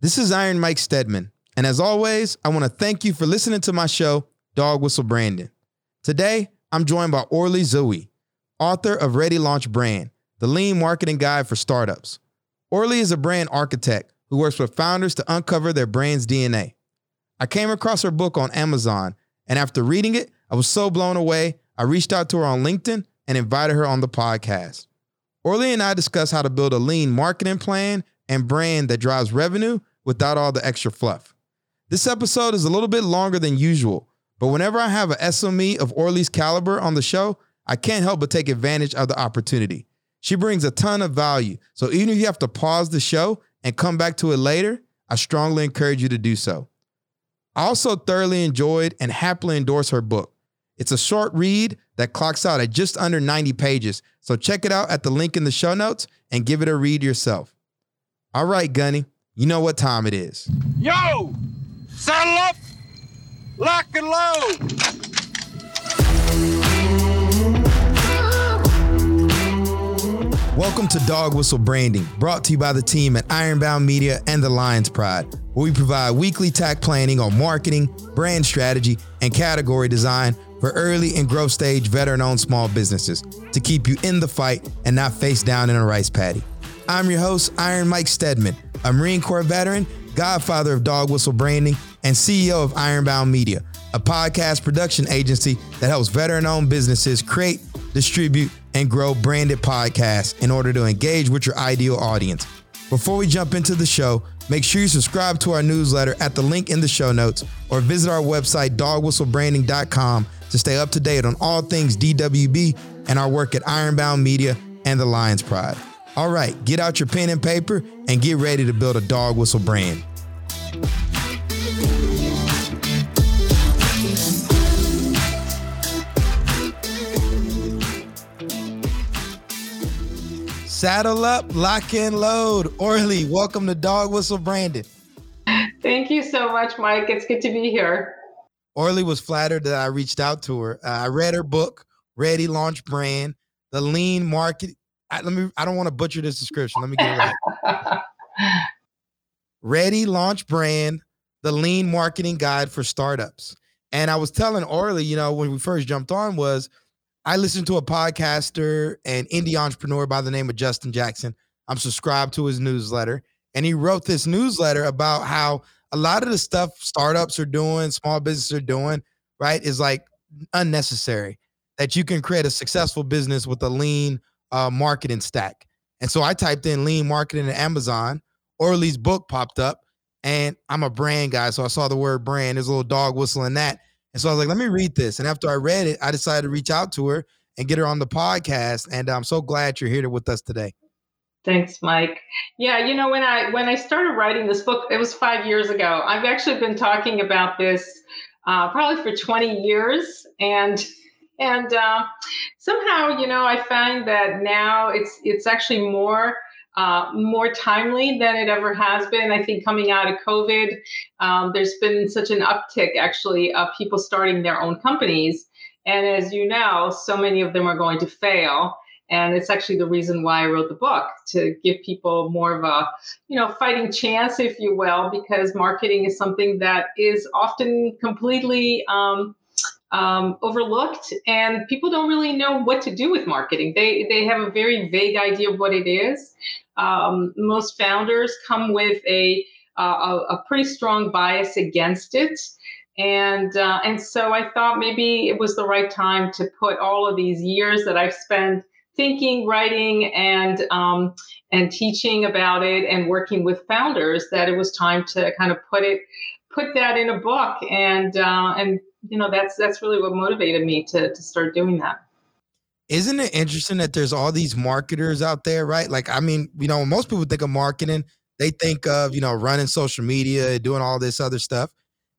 This is Iron Mike Stedman, and as always, I want to thank you for listening to my show, Dog Whistle Branding. Today, I'm joined by Orly Zeewy, author of Ready Launch Brand, the lean marketing guide for startups. Orly is a brand architect who works with founders to uncover their brand's DNA. I came across her book on Amazon, and after reading it, I was so blown away, I reached out to her on LinkedIn and invited her on the podcast. Orly and I discuss how to build a lean marketing plan and brand that drives revenue without all the extra fluff. This episode is a little bit longer than usual, but whenever I have an SME of Orly's caliber on the show, I can't help but take advantage of the opportunity. She brings a ton of value, so even if you have to pause the show and come back to it later, I strongly encourage you to do so. I also thoroughly enjoyed and happily endorse her book. It's a short read that clocks out at just under 90 pages, so check it out at the link in the show notes and give it a read yourself. All right, Gunny, you know what time it is. Yo! Saddle up! Lock and load! Welcome to Dog Whistle Branding, brought to you by the team at Ironbound Media and the Lions Pride, where we provide weekly tack planning on marketing, brand strategy, and category design for early and growth stage veteran owned small businesses to keep you in the fight and not face down in a rice paddy. I'm your host, Iron Mike Stedman, a Marine Corps veteran, godfather of dog whistle branding, and CEO of Ironbound Media, a podcast production agency that helps veteran owned businesses create, distribute, and grow branded podcasts in order to engage with your ideal audience. Before we jump into the show, make sure you subscribe to our newsletter at the link in the show notes or visit our website, dogwhistlebranding.com, to stay up to date on all things DWB and our work at Ironbound Media and the Lions Pride. All right, get out your pen and paper and get ready to build a dog whistle brand. Saddle up, lock and load. Orly, welcome to Dog Whistle Branding. Thank you so much, Mike. It's good to be here. Orly was flattered that I reached out to her. Uh, I read her book, Ready Launch Brand, the lean market. I, let me. I don't want to butcher this description. Let me get it right. Ready Launch Brand, the lean marketing guide for startups. And I was telling Orly, you know, when we first jumped on, was I listened to a podcaster and indie entrepreneur by the name of Justin Jackson. I'm subscribed to his newsletter, and he wrote this newsletter about how a lot of the stuff startups are doing, small businesses are doing, right, is like unnecessary. That you can create a successful business with a lean uh, marketing stack. And so I typed in lean marketing in Amazon. Orly's book popped up, and I'm a brand guy, so I saw the word brand. There's a little dog whistling that, and so I was like, let me read this. And after I read it, I decided to reach out to her and get her on the podcast. And I'm so glad you're here with us today. Thanks, Mike. Yeah, you know when I when I started writing this book, it was five years ago. I've actually been talking about this uh, probably for 20 years, and and uh, somehow you know I find that now it's it's actually more uh, more timely than it ever has been. I think coming out of COVID, um, there's been such an uptick actually of people starting their own companies. And as you know, so many of them are going to fail. And it's actually the reason why I wrote the book to give people more of a, you know, fighting chance, if you will, because marketing is something that is often completely um, um, overlooked, and people don't really know what to do with marketing. They they have a very vague idea of what it is. Um, most founders come with a, a, a pretty strong bias against it. And uh, and so I thought maybe it was the right time to put all of these years that I've spent thinking, writing, and um, and teaching about it, and working with founders that it was time to kind of put it put that in a book. And uh, and you know that's that's really what motivated me to to start doing that. Isn't it interesting that there's all these marketers out there, right? Like, I mean, you know, most people think of marketing, they think of, you know, running social media, doing all this other stuff.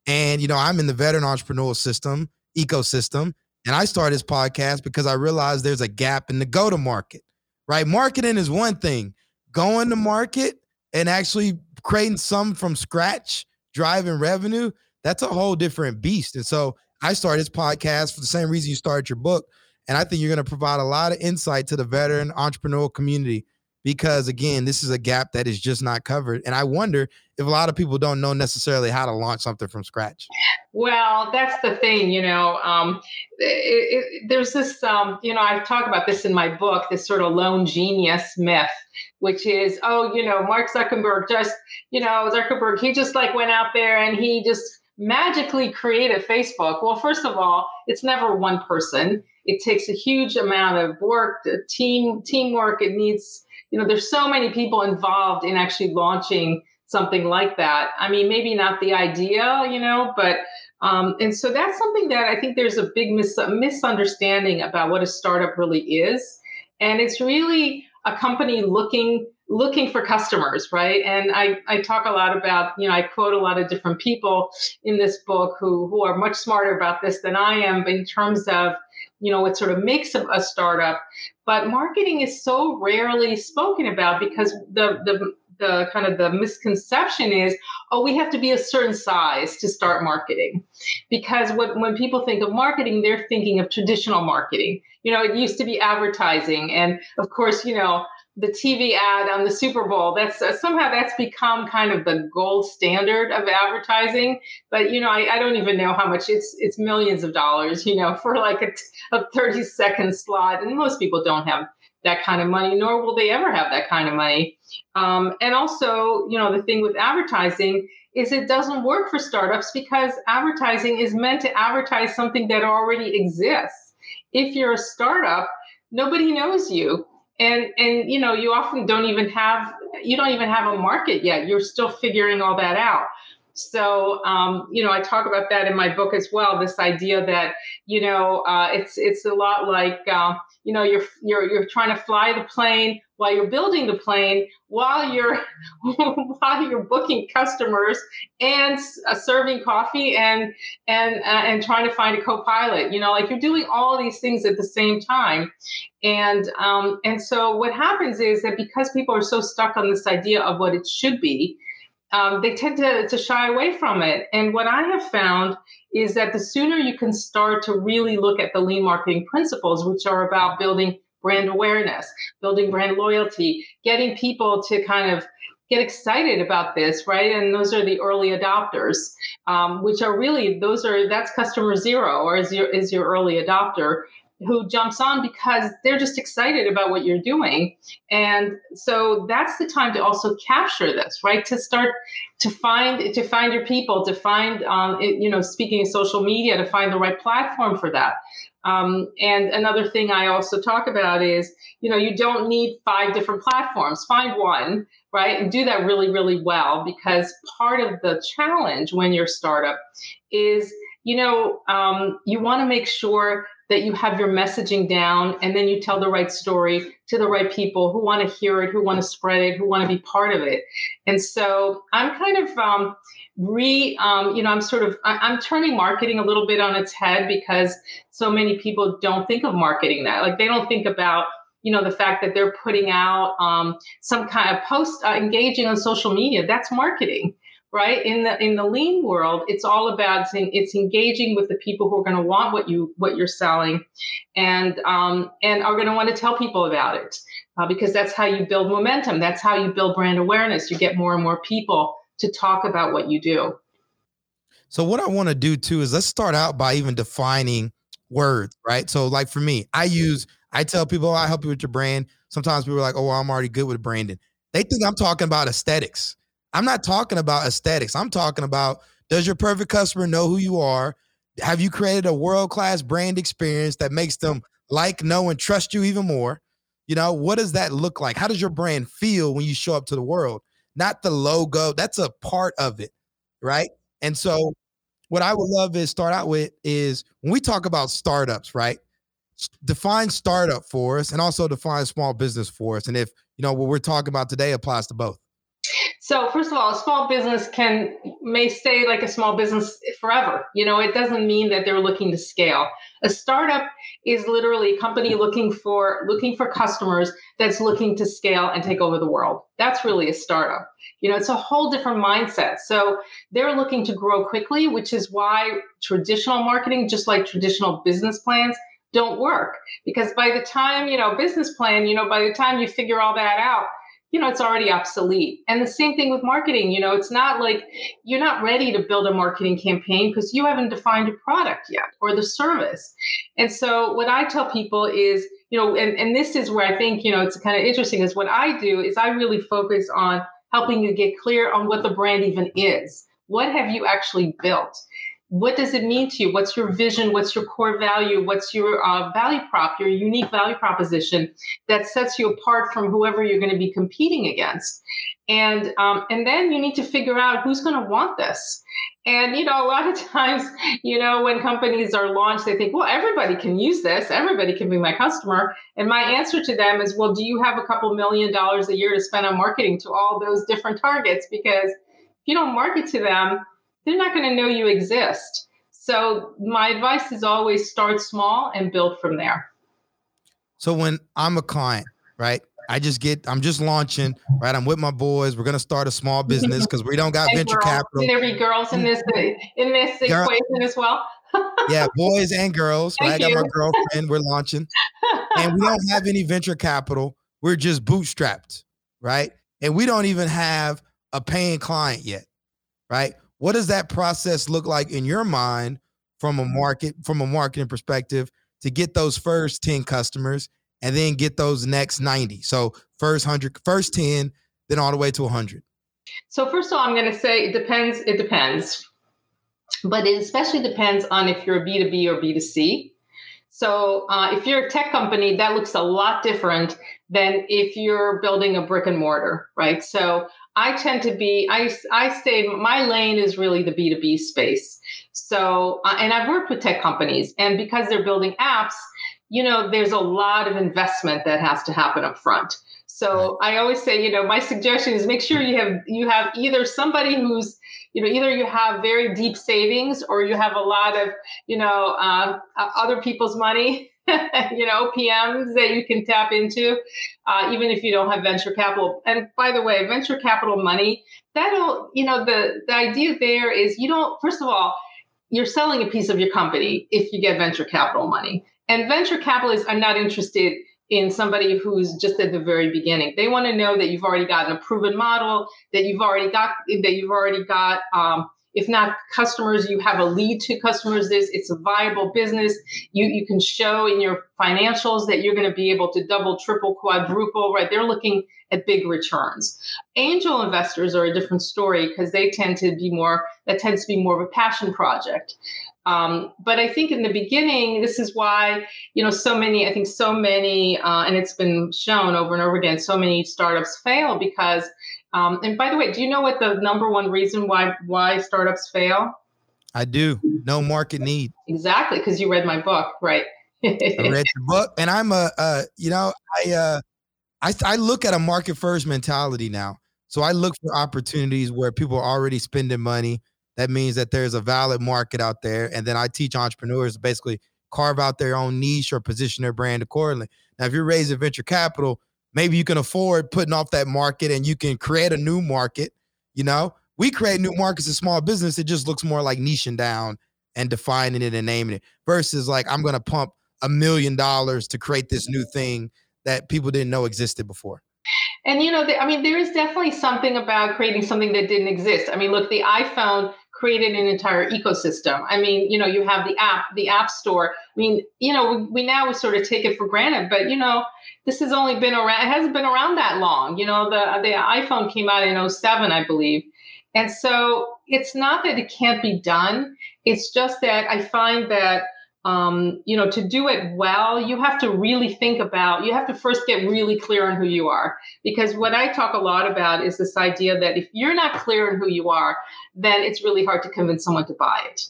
And, you know, I'm in the veteran entrepreneurial system, ecosystem. And I started this podcast because I realized there's a gap in the go to market, right? Marketing is one thing, going to market and actually creating some from scratch, driving revenue, that's a whole different beast. And so I started this podcast for the same reason you started your book and I think you're going to provide a lot of insight to the veteran entrepreneurial community. because again, this is a gap that is just not covered. And I wonder if a lot of people don't know necessarily how to launch something from scratch. Well, that's the thing, you know. Um, it, it, there's this, um, you know, I talk about this in my book, this sort of lone genius myth, which is, oh, you know, Mark Zuckerberg just, you know, Zuckerberg, he just like went out there and he just magically created Facebook. Well, first of all, it's never one person. It takes a huge amount of work, team teamwork. It needs you know, there's so many people involved in actually launching something like that. I mean, maybe not the idea, you know, but um, and so that's something that I think there's a big mis- misunderstanding about what a startup really is, and it's really a company looking looking for customers, right? And I, I talk a lot about, you know, I quote a lot of different people in this book who who are much smarter about this than I am in terms of you know what sort of makes a, startup. But marketing is so rarely spoken about because the the the kind of the misconception is oh we have to be a certain size to start marketing. Because what, when people think of marketing they're thinking of traditional marketing. You know it used to be advertising and of course you know the TV ad on the Super Bowl. That's uh, somehow that's become kind of the gold standard of advertising. But you know, I, I, don't even know how much it's it's millions of dollars. You know, for like a, a thirty second slot, and most people don't have that kind of money, nor will they ever have that kind of money. Um, and also, you know, the thing with advertising is it doesn't work for startups because advertising is meant to advertise something that already exists. If you're a startup, nobody knows you and and you know you often don't even have you don't even have a market yet. You're still figuring all that out. So um, you know i talk about that in my book as well this idea that you know uh, it's it's a lot like uh, you know you're you're you're trying to fly the plane while you're building the plane while you're while you're booking customers and uh, serving coffee and and uh, and trying to find a co-pilot you know like you're doing all these things at the same time and um, and so what happens is that because people are so stuck on this idea of what it should be um, they tend to, to shy away from it. And what I have found is that the sooner you can start to really look at the lean marketing principles, which are about building brand awareness, building brand loyalty, getting people to kind of get excited about this, right? And those are the early adopters, um, which are really those are that's customer zero or is your is your early adopter who jumps on because they're just excited about what you're doing. And so that's the time to also capture this, right? To start to find to find your people, to find um, it, you know, speaking of social media, to find the right platform for that. Um, and another thing I also talk about is, you know, you don't need five different platforms. Find one, right, and do that really, really well because part of the challenge when you're a startup is, you know, um, you want to make sure that you have your messaging down and then you tell the right story to the right people who want to hear it, who want to spread it, who want to be part of it. And so I'm kind of um, re, um, you know, I'm sort of, I'm turning marketing a little bit on its head because so many people don't think of marketing that. Like they don't think about, you know, the fact that they're putting out um, some kind of post, uh, engaging on social media. That's marketing right? In the in the lean world it's all about it's engaging with the people who are going to want what you what you're selling and um, and are going to want to tell people about it uh, because that's how you build momentum. That's how you build brand awareness. You get more and more people to talk about what you do. So what i want to do too is let's start out by even defining words right? So like for me i use i tell people oh, i help you with your brand. Sometimes people are like oh i'm already good with branding. They think i'm talking about aesthetics I'm not talking about aesthetics. I'm talking about does your perfect customer know who you are? Have you created a world class brand experience that makes them like, know, and trust you even more? You know, what does that look like? How does your brand feel when you show up to the world? Not the logo, that's a part of it, right? And so, what I would love is start out with is when we talk about startups, right? Define startup for us and also define small business for us. And if, you know, what we're talking about today applies to both. So first of all, a small business can may stay like a small business forever. You know, it doesn't mean that they're looking to scale. A startup is literally a company looking for looking for customers that's looking to scale and take over the world. That's really a startup. You know, it's a whole different mindset. So they're looking to grow quickly, which is why traditional marketing, just like traditional business plans, don't work because by the time you know business plan you know by the time you figure all that out you know, it's already obsolete. And the same thing with marketing. You know, it's not like you're not ready to build a marketing campaign because you haven't defined a product yet or the service. And so what I tell people is, you know, and, and this is where I think, you know, it's kind of interesting is what I do is I really focus on helping you get clear on what the brand even is. What have you actually built? What does it mean to you? What's your vision? What's your core value? What's your uh, value prop, your unique value proposition that sets you apart from whoever you're going to be competing against? And um, and then you need to figure out who's going to want this. And you know, a lot of times, you know, when companies are launched, they think, well, everybody can use this. Everybody can be my customer. And my answer to them is, well, do you have a couple million dollars a year to spend on marketing to all those different targets? Because if you don't market to them, they're not going to know you exist. So my advice is always start small and build from there. So when I'm a client, right? I just get, I'm just launching, right? I'm with my boys. We're gonna start a small business because we don't got venture girls. capital. There be girls in this in this Girl, equation as well? yeah, boys and girls. Right? I got my girlfriend. We're launching, and we don't have any venture capital. We're just bootstrapped, right? And we don't even have a paying client yet, right? What does that process look like in your mind from a market from a marketing perspective to get those first 10 customers and then get those next 90? So first 100 first 10 then all the way to 100. So first of all I'm going to say it depends it depends. But it especially depends on if you're a B2B or B2C. So uh, if you're a tech company, that looks a lot different than if you're building a brick and mortar, right? So I tend to be, I, I stay, my lane is really the B2B space. So, uh, and I've worked with tech companies, and because they're building apps, you know, there's a lot of investment that has to happen up front. So I always say, you know, my suggestion is make sure you have you have either somebody who's you know either you have very deep savings or you have a lot of you know uh, other people's money you know, PMs that you can tap into, uh, even if you don't have venture capital. And by the way, venture capital money, that'll, you know, the, the idea there is you don't, first of all, you're selling a piece of your company if you get venture capital money. And venture capitalists are not interested in somebody who's just at the very beginning. They want to know that you've already gotten a proven model, that you've already got that you've already got um, if not customers, you have a lead to customers. This it's a viable business. You you can show in your financials that you're going to be able to double, triple, quadruple. Right? They're looking at big returns. Angel investors are a different story because they tend to be more. That tends to be more of a passion project. Um, but I think in the beginning, this is why you know so many. I think so many, uh, and it's been shown over and over again. So many startups fail because um, and by the way, do you know what the number one reason why why startups fail? I do. No market need. Exactly, because you read my book, right? I read your book, and I'm a, uh, you know, I, uh, I, I look at a market first mentality now. So I look for opportunities where people are already spending money. That means that there's a valid market out there, and then I teach entrepreneurs to basically carve out their own niche or position their brand accordingly. Now, if you're raising venture capital, maybe you can afford putting off that market and you can create a new market. You know, we create new markets in small business. It just looks more like niching down and defining it and naming it versus like I'm to pump a million dollars to create this new thing that people didn't know existed before. And you know, I mean, there is definitely something about creating something that didn't exist. I mean, look, the iPhone created an entire ecosystem. I mean, you know, you have the app, the app store. I mean, you know, we, we now sort of take it for granted, but you know, this has only been around. It hasn't been around that long. You know, the the iPhone came out in 07, I believe, and so it's not that it can't be done. It's just that I find that um, you know, to do it well, you have to really think about, you have to first get really clear on who you are. Because what I talk a lot about is this idea that if you're not clear on who you are, then it's really hard to convince someone to buy it.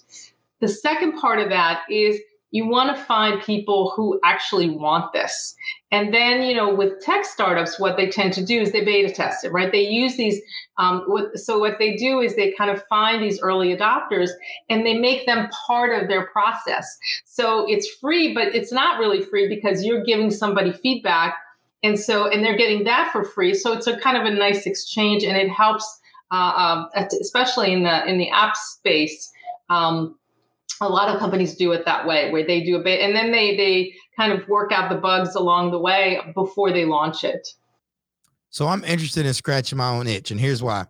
The second part of that is you want to find people who actually want this. And then, you know, with tech startups, what they tend to do is they beta test it, right? They use these. Um, so what they do is they kind of find these early adopters and they make them part of their process. So it's free, but it's not really free because you're giving somebody feedback, and so and they're getting that for free. So it's a kind of a nice exchange, and it helps, uh, um, especially in the in the app space. Um, a lot of companies do it that way where they do a bit and then they they kind of work out the bugs along the way before they launch it So I'm interested in scratching my own itch, and here's why.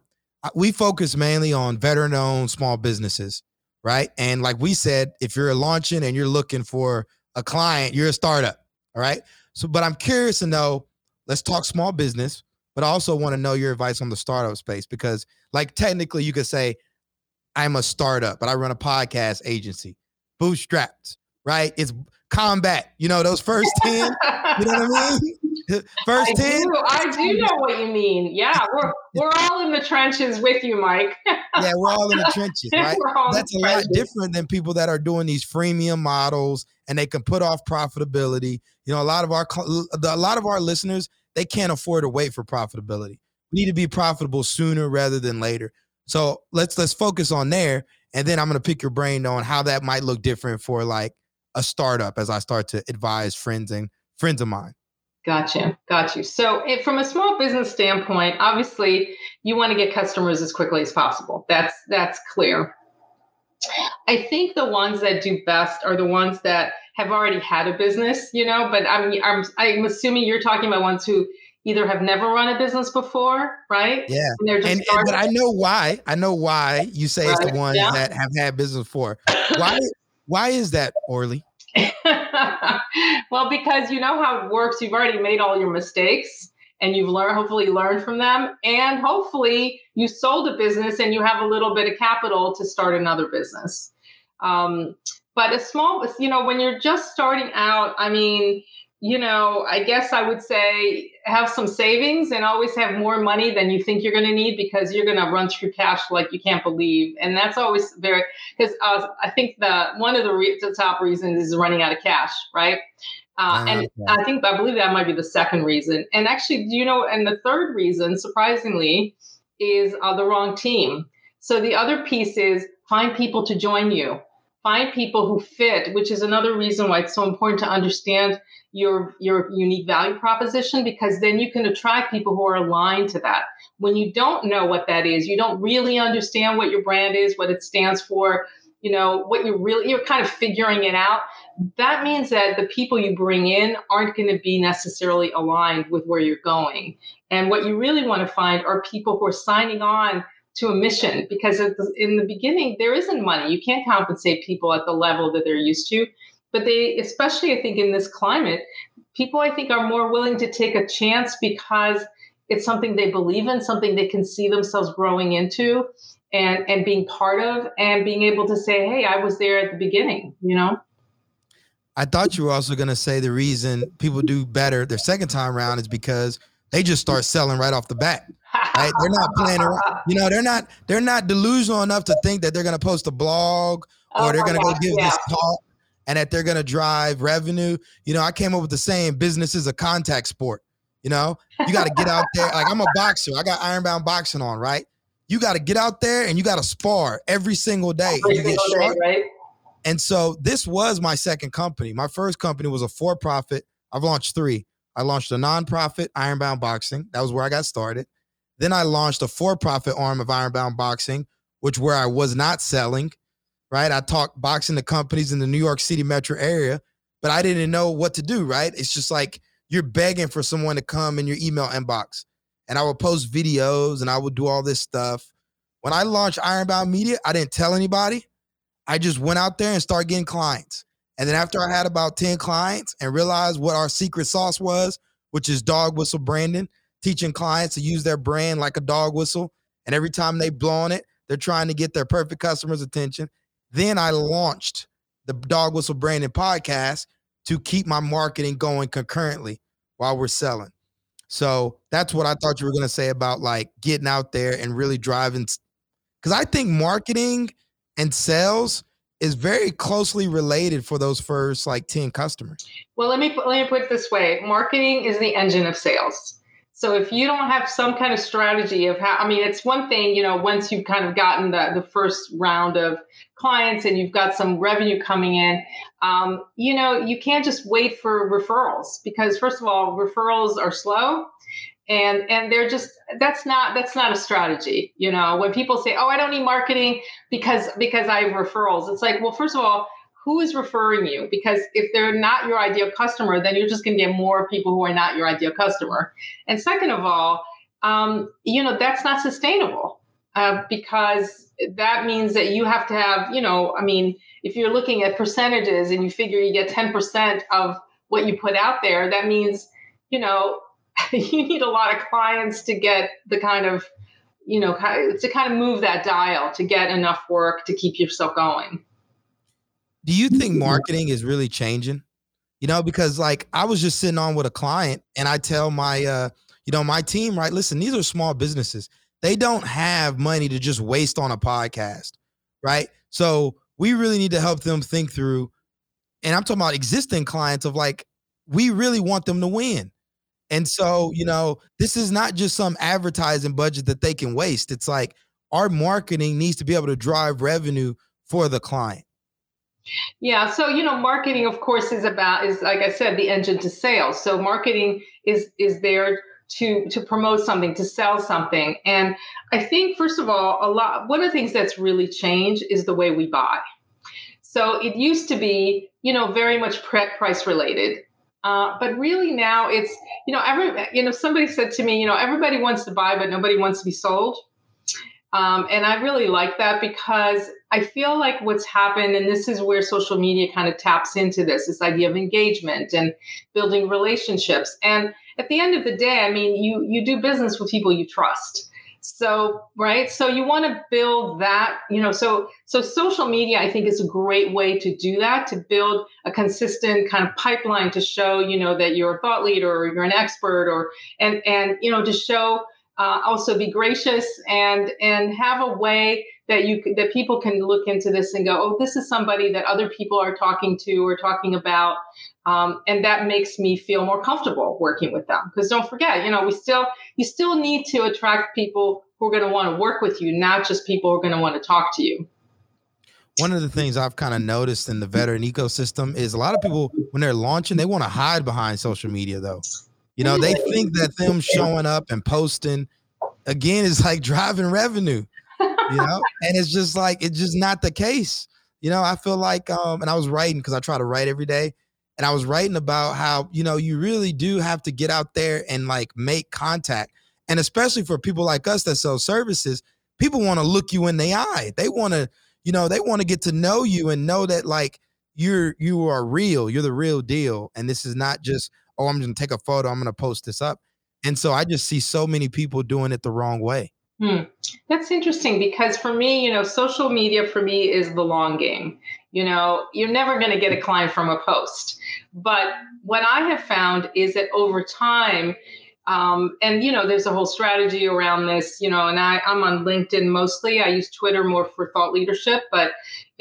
We focus mainly on veteran-owned small businesses, right? And like we said, if you're launching and you're looking for a client, you're a startup, all right? So, but I'm curious to know. Let's talk small business, but I also want to know your advice on the startup space because, like, technically, you could say I'm a startup, but I run a podcast agency, bootstrapped, right? It's combat. You know, those first 10, you know what I mean? First I 10. Do, I do know what you mean. Yeah, we're we're all in the trenches with you, Mike. yeah, we're all in the trenches, right? That's a lot different than people that are doing these freemium models and they can put off profitability. You know, a lot of our a lot of our listeners, they can't afford to wait for profitability. We need to be profitable sooner rather than later. So let's let's focus on there, and then I'm gonna pick your brain on how that might look different for like a startup as I start to advise friends and friends of mine. Gotcha. Got you. So, if, from a small business standpoint, obviously, you want to get customers as quickly as possible. That's that's clear. I think the ones that do best are the ones that have already had a business, you know. But I'm I'm I'm assuming you're talking about ones who either have never run a business before, right? Yeah. And, and, and but I know why. I know why you say right. it's the ones yeah. that have had business before. Why? why is that, Orly? well, because you know how it works. You've already made all your mistakes and you've learned, hopefully, learned from them. And hopefully, you sold a business and you have a little bit of capital to start another business. Um, but a small, you know, when you're just starting out, I mean, you know, I guess I would say have some savings and always have more money than you think you're going to need because you're going to run through cash like you can't believe. And that's always very, because uh, I think the one of the, re- the, top reasons is running out of cash, right? Uh, and okay. I think, I believe that might be the second reason. And actually, you know, and the third reason, surprisingly, is uh, the wrong team. So the other piece is find people to join you find people who fit, which is another reason why it's so important to understand your your unique value proposition because then you can attract people who are aligned to that. When you don't know what that is, you don't really understand what your brand is, what it stands for, you know, what you really you're kind of figuring it out. That means that the people you bring in aren't going to be necessarily aligned with where you're going. And what you really want to find are people who are signing on to a mission because in the beginning there isn't money. You can't compensate people at the level that they're used to. But they especially i think in this climate people i think are more willing to take a chance because it's something they believe in something they can see themselves growing into and and being part of and being able to say hey i was there at the beginning you know? I thought you were also going to say the reason people do better their second time around is because they just start selling right off the bat right? They're not playing around. You know, they're not they're not delusional enough to think that they're going to post a blog or oh they're going to go give yeah. this talk and that they're going to drive revenue. You know, I came up with the saying business is a contact sport. You know, you got to get out there. Like I'm a boxer. I got ironbound boxing on, right? You got to get out there and you got to spar every single day. Every single day, right? And so this was my second company. My first company was a for-profit. I've launched three. I launched a nonprofit, Ironbound Boxing. That was where I got started. Then I launched a for-profit arm of Ironbound Boxing, which where I was not selling, right? I talked boxing to companies in the New York City metro area, but I didn't know what to do, right? It's just like you're begging for someone to come in your email inbox. And I would post videos and I would do all this stuff. When I launched Ironbound Media, I didn't tell anybody. I just went out there and started getting clients. And then after I had about 10 clients and realized what our secret sauce was, which is dog whistle branding, teaching clients to use their brand like a dog whistle. And every time they blow on it, they're trying to get their perfect customer's attention. Then I launched the Dog Whistle Branding podcast to keep my marketing going concurrently while we're selling. So that's what I thought you were going to say about like getting out there and really driving. Because I think marketing and sales is very closely related for those first like 10 customers. Well, let me let me put it this way. Marketing is the engine of sales. So if you don't have some kind of strategy of how, I mean, it's one thing, you know, once you've kind of gotten the, the first round of clients and you've got some revenue coming in, um, you know, you can't just wait for referrals because first of all, referrals are slow and and they're just that's not that's not a strategy. You know when people say oh i don't need marketing because because i have referrals it's like well first of all who is referring you? Because if they're not your ideal customer, then you're just going to get more people who are not your ideal customer. And second of all, um, you know, that's not sustainable uh, because that means that you have to have, you know, I mean, if you're looking at percentages and you figure you get 10% of what you put out there, that means, you know, you need a lot of clients to get the kind of, you know, to kind of move that dial to get enough work to keep yourself going. Do you think marketing is really changing? You know, because like I was just sitting on with a client and I tell my uh, you know, my team, right? Listen, these are small businesses. They don't have money to just waste on a podcast, right? So we really need to help them think through. And I'm talking about existing clients of like, we really want them to win. And so, you know, this is not just some advertising budget that they can waste. It's like our marketing needs to be able to drive revenue for the client. Yeah, so you know, marketing, of course, is about is like I said, the engine to sales. So marketing is is there to to promote something, to sell something, and I think first of all, a lot one of the things that's really changed is the way we buy. So it used to be, you know, very much price related. Uh, but really now it's, you know, every, you know, somebody said to me, you know, everybody wants to buy, but nobody wants to be sold. Um, and I really like that because I feel like what's happened, and this is where social media kind of taps into this, this idea of engagement and building relationships. And at the end of the day, I mean, you you do business with people you trust. So, right. So you want to build that, you know, so, so social media, I think is a great way to do that, to build a consistent kind of pipeline to show, you know, that you're a thought leader or you're an expert or, and, and, you know, to show, uh, also be gracious and, and have a way that you, that people can look into this and go, oh, this is somebody that other people are talking to or talking about. Um, and that makes me feel more comfortable working with them. Because don't forget, you know, we still you still need to attract people who are going to want to work with you, not just people who are going to want to talk to you. One of the things I've kind of noticed in the veteran ecosystem is a lot of people when they're launching, they want to hide behind social media though. You know, they think that them showing up and posting again is like driving revenue. You know, and it's just like it's just not the case. You know, I feel like um, and I was writing because I try to write every day and I was writing about how, you know, you really do have to get out there and like make contact. And especially for people like us that sell services, people want to look you in the eye. They want to, you know, they want to get to know you and know that like you're you are real, you're the real deal. And this is not just, oh, I'm gonna take a photo, I'm gonna post this up. And so I just see so many people doing it the wrong way. Hmm. That's interesting because for me, you know, social media for me is the long game. You know, you're never going to get a client from a post. But what I have found is that over time, um, and you know, there's a whole strategy around this. You know, and I, I'm on LinkedIn mostly. I use Twitter more for thought leadership, but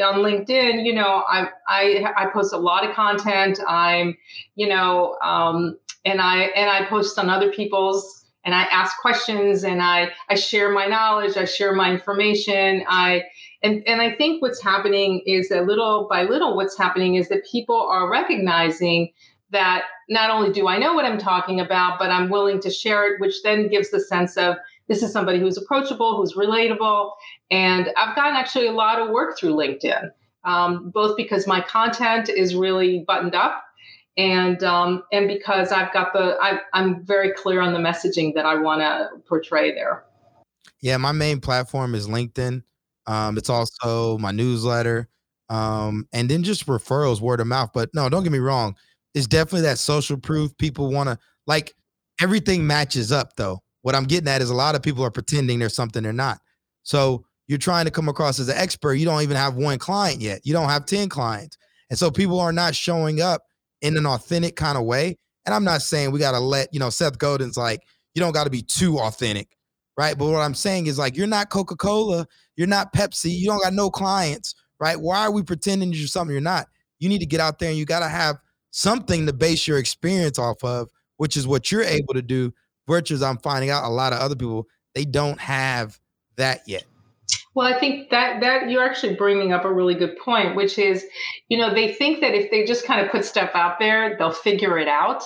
on LinkedIn, you know, I I, I post a lot of content. I'm, you know, um, and I and I post on other people's and I ask questions and I I share my knowledge, I share my information. I and and I think what's happening is that little by little what's happening is that people are recognizing that not only do I know what I'm talking about, but I'm willing to share it, which then gives the sense of this is somebody who's approachable, who's relatable. And I've gotten actually a lot of work through LinkedIn, um, both because my content is really buttoned up and um, and because I've got the I, I'm very clear on the messaging that I want to portray there. Yeah, my main platform is LinkedIn. Um, it's also my newsletter, um, and then just referrals, word of mouth. But no, don't get me wrong. It's definitely that social proof. People want to like everything matches up though. What I'm getting at is a lot of people are pretending they're something they're not. So you're trying to come across as an expert. You don't even have one client yet. You don't have 10 clients. And so people are not showing up in an authentic kind of way. And I'm not saying we got to let, you know, Seth Godin's like, you don't got to be too authentic, right? But what I'm saying is like, you're not Coca Cola, you're not Pepsi, you don't got no clients, right? Why are we pretending you're something you're not? You need to get out there and you got to have something to base your experience off of, which is what you're able to do. Versus, I'm finding out a lot of other people, they don't have that yet. Well, I think that that you're actually bringing up a really good point, which is, you know, they think that if they just kind of put stuff out there, they'll figure it out.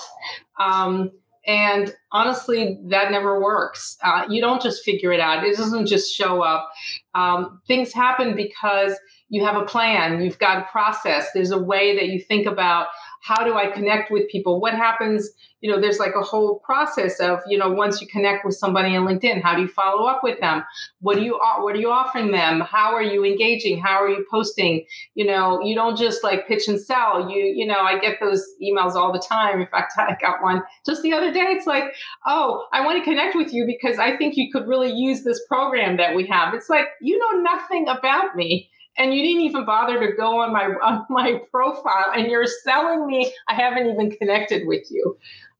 Um, and honestly, that never works. Uh, you don't just figure it out. It doesn't just show up. Um, things happen because you have a plan. You've got a process. There's a way that you think about how do I connect with people? What happens? You know, there's like a whole process of, you know, once you connect with somebody on LinkedIn, how do you follow up with them? What do you what are you offering them? How are you engaging? How are you posting? You know, you don't just like pitch and sell. You, you know, I get those emails all the time. In fact, I got one just the other day. It's like, oh, I want to connect with you because I think you could really use this program that we have. It's like you know nothing about me and you didn't even bother to go on my on my profile and you're selling me i haven't even connected with you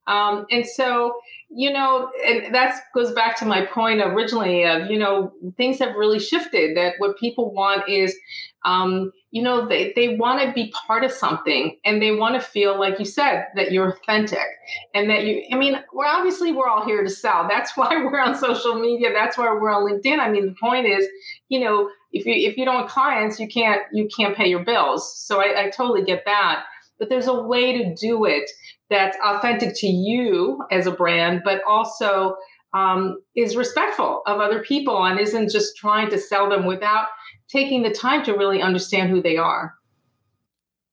um, and so you know and that goes back to my point originally of you know things have really shifted that what people want is um, you know they, they want to be part of something and they want to feel like you said that you're authentic and that you i mean we're obviously we're all here to sell. That's why we're on social media. That's why we're on linkedin. I mean the point is you know if you if you don't have clients you can't you can't pay your bills. So I, I totally get that. But there's a way to do it that's authentic to you as a brand but also um, is respectful of other people and isn't just trying to sell them without taking the time to really understand who they are.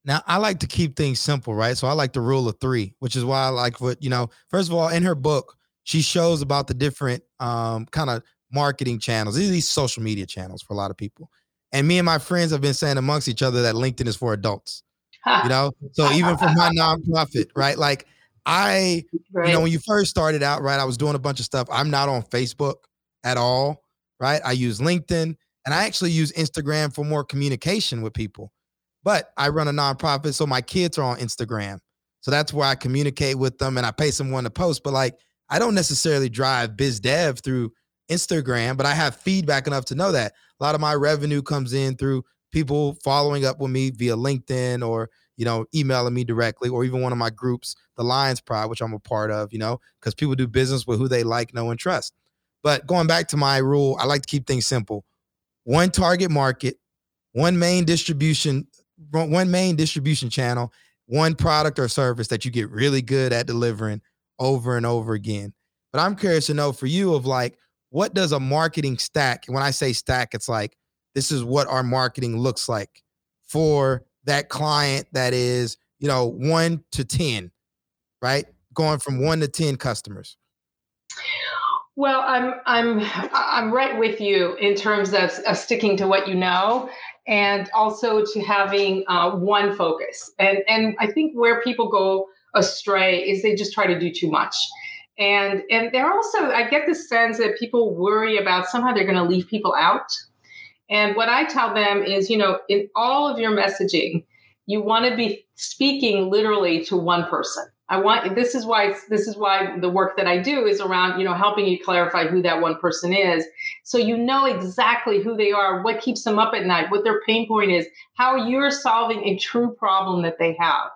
Now, I like to keep things simple, right? So I like the rule of three, which is why I like what, you know, first of all, in her book, she shows about the different um, kind of marketing channels. These are these social media channels for a lot of people. And me and my friends have been saying amongst each other that LinkedIn is for adults. You know, so even for my nonprofit, right? Like I, right. you know, when you first started out, right, I was doing a bunch of stuff. I'm not on Facebook at all, right? I use LinkedIn and I actually use Instagram for more communication with people. But I run a nonprofit, so my kids are on Instagram. So that's where I communicate with them and I pay someone to post. But like, I don't necessarily drive biz dev through Instagram, but I have feedback enough to know that a lot of my revenue comes in through people following up with me via LinkedIn or you know emailing me directly or even one of my groups, the Lions Pride, which I'm a part of. You know, because people do business with who they like, know, and trust. But going back to my rule, I like to keep things simple one target market, one main distribution, one main distribution channel, one product or service that you get really good at delivering over and over again. But I'm curious to know for you of like, what does a marketing stack? When I say stack, it's like this is what our marketing looks like for that client that is, you know, one to 10, right? Going from one to 10 customers. Well, I'm I'm I'm right with you in terms of, of sticking to what you know, and also to having uh, one focus. And and I think where people go astray is they just try to do too much. And and they're also I get the sense that people worry about somehow they're going to leave people out. And what I tell them is, you know, in all of your messaging, you want to be speaking literally to one person. I want this is why this is why the work that I do is around you know helping you clarify who that one person is. So you know exactly who they are what keeps them up at night what their pain point is how you're solving a true problem that they have.